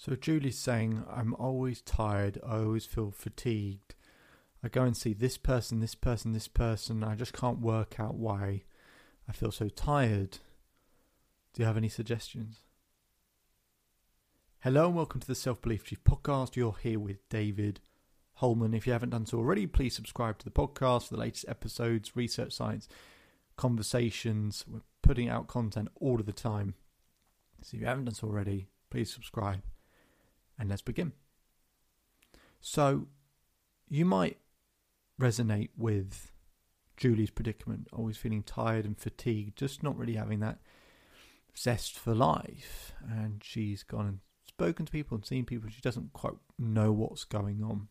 So Julie's saying, I'm always tired. I always feel fatigued. I go and see this person, this person, this person. I just can't work out why I feel so tired. Do you have any suggestions? Hello and welcome to the Self Belief Chief podcast. You're here with David Holman. If you haven't done so already, please subscribe to the podcast for the latest episodes, research science, conversations. We're putting out content all of the time. So if you haven't done so already, please subscribe and let's begin. So, you might resonate with Julie's predicament, always feeling tired and fatigued, just not really having that zest for life. And she's gone and spoken to people and seen people, she doesn't quite know what's going on.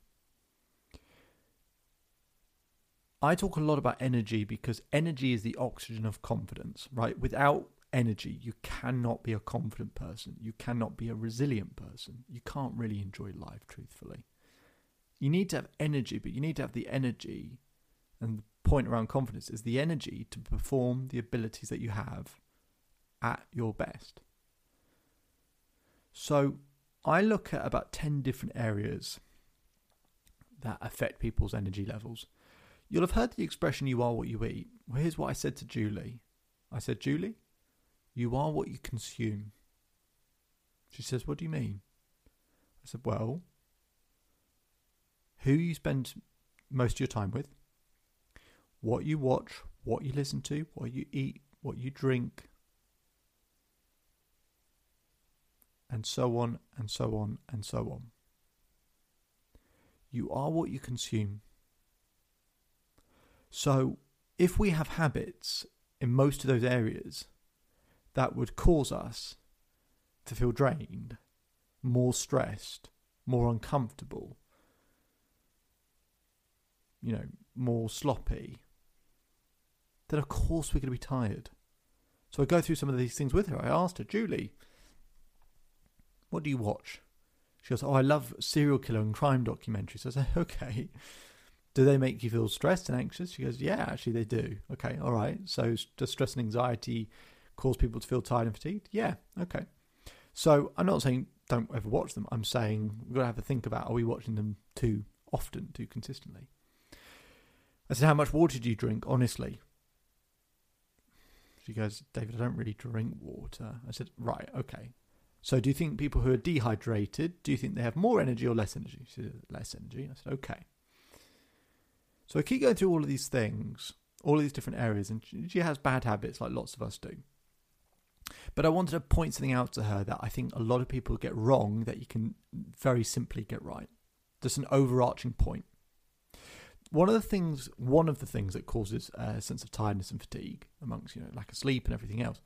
I talk a lot about energy because energy is the oxygen of confidence, right? Without energy, you cannot be a confident person. You cannot be a resilient person. You can't really enjoy life, truthfully. You need to have energy, but you need to have the energy. And the point around confidence is the energy to perform the abilities that you have at your best. So I look at about 10 different areas that affect people's energy levels. You'll have heard the expression, you are what you eat. Well, here's what I said to Julie I said, Julie, you are what you consume. She says, What do you mean? I said, Well, who you spend most of your time with, what you watch, what you listen to, what you eat, what you drink, and so on and so on and so on. You are what you consume. So, if we have habits in most of those areas, that would cause us to feel drained, more stressed, more uncomfortable, you know, more sloppy, then of course we're going to be tired. So I go through some of these things with her. I asked her, Julie, what do you watch? She goes, Oh, I love serial killer and crime documentaries. I said, Okay. Do they make you feel stressed and anxious? She goes, Yeah, actually, they do. Okay, all right. So, does stress and anxiety cause people to feel tired and fatigued? Yeah, okay. So I'm not saying don't ever watch them. I'm saying we've got to have a think about are we watching them too often, too consistently? I said, How much water do you drink, honestly? She goes, David, I don't really drink water. I said, Right, okay. So do you think people who are dehydrated, do you think they have more energy or less energy? She said, Less energy. I said, Okay. So I keep going through all of these things, all of these different areas, and she has bad habits like lots of us do. But I wanted to point something out to her that I think a lot of people get wrong that you can very simply get right. Just an overarching point. One of the things, one of the things that causes a sense of tiredness and fatigue amongst you know lack of sleep and everything else,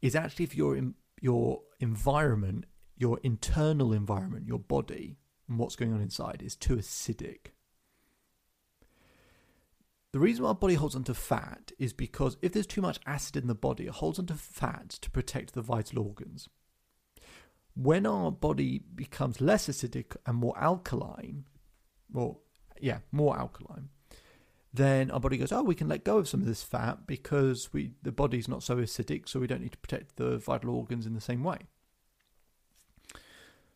is actually if your your environment, your internal environment, your body, and what's going on inside is too acidic. The reason why our body holds onto fat is because if there's too much acid in the body, it holds onto fat to protect the vital organs. When our body becomes less acidic and more alkaline, or yeah, more alkaline, then our body goes, oh, we can let go of some of this fat because we the body's not so acidic, so we don't need to protect the vital organs in the same way.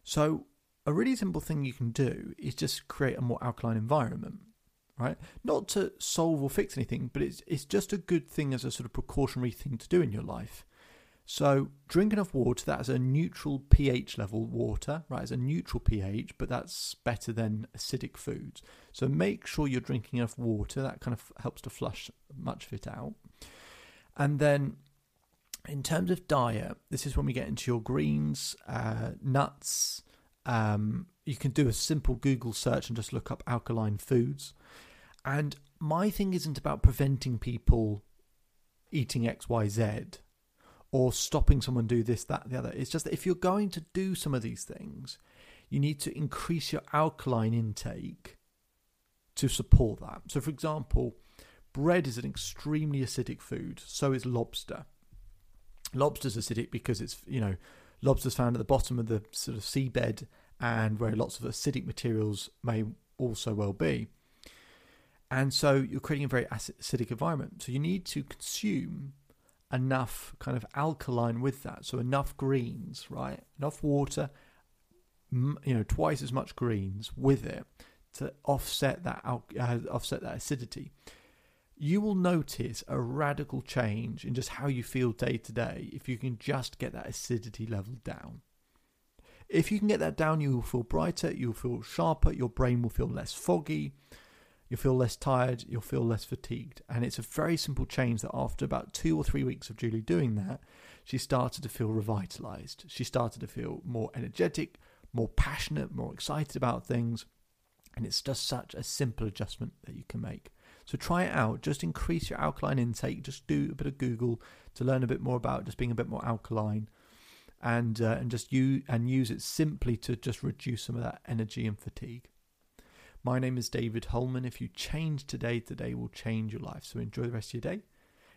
So a really simple thing you can do is just create a more alkaline environment right? Not to solve or fix anything, but it's it's just a good thing as a sort of precautionary thing to do in your life. So drink enough water that's a neutral pH level water, right? It's a neutral pH, but that's better than acidic foods. So make sure you're drinking enough water. That kind of helps to flush much of it out. And then in terms of diet, this is when we get into your greens, uh, nuts. Um, you can do a simple Google search and just look up alkaline foods. And my thing isn't about preventing people eating XYZ or stopping someone do this, that, the other. It's just that if you're going to do some of these things, you need to increase your alkaline intake to support that. So, for example, bread is an extremely acidic food. So is lobster. Lobster's acidic because it's you know lobster's found at the bottom of the sort of seabed and where lots of acidic materials may also well be. And so you're creating a very acidic environment. So you need to consume enough kind of alkaline with that. So enough greens, right? Enough water, you know twice as much greens with it to offset that uh, offset that acidity you will notice a radical change in just how you feel day to day if you can just get that acidity level down. If you can get that down, you will feel brighter, you'll feel sharper, your brain will feel less foggy, you'll feel less tired, you'll feel less fatigued. And it's a very simple change that after about two or three weeks of Julie doing that, she started to feel revitalized. She started to feel more energetic, more passionate, more excited about things. And it's just such a simple adjustment that you can make. So try it out. Just increase your alkaline intake. Just do a bit of Google to learn a bit more about just being a bit more alkaline, and uh, and just use and use it simply to just reduce some of that energy and fatigue. My name is David Holman. If you change today, today will change your life. So enjoy the rest of your day.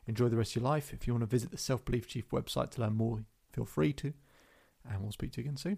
Enjoy the rest of your life. If you want to visit the Self Belief Chief website to learn more, feel free to. And we'll speak to you again soon.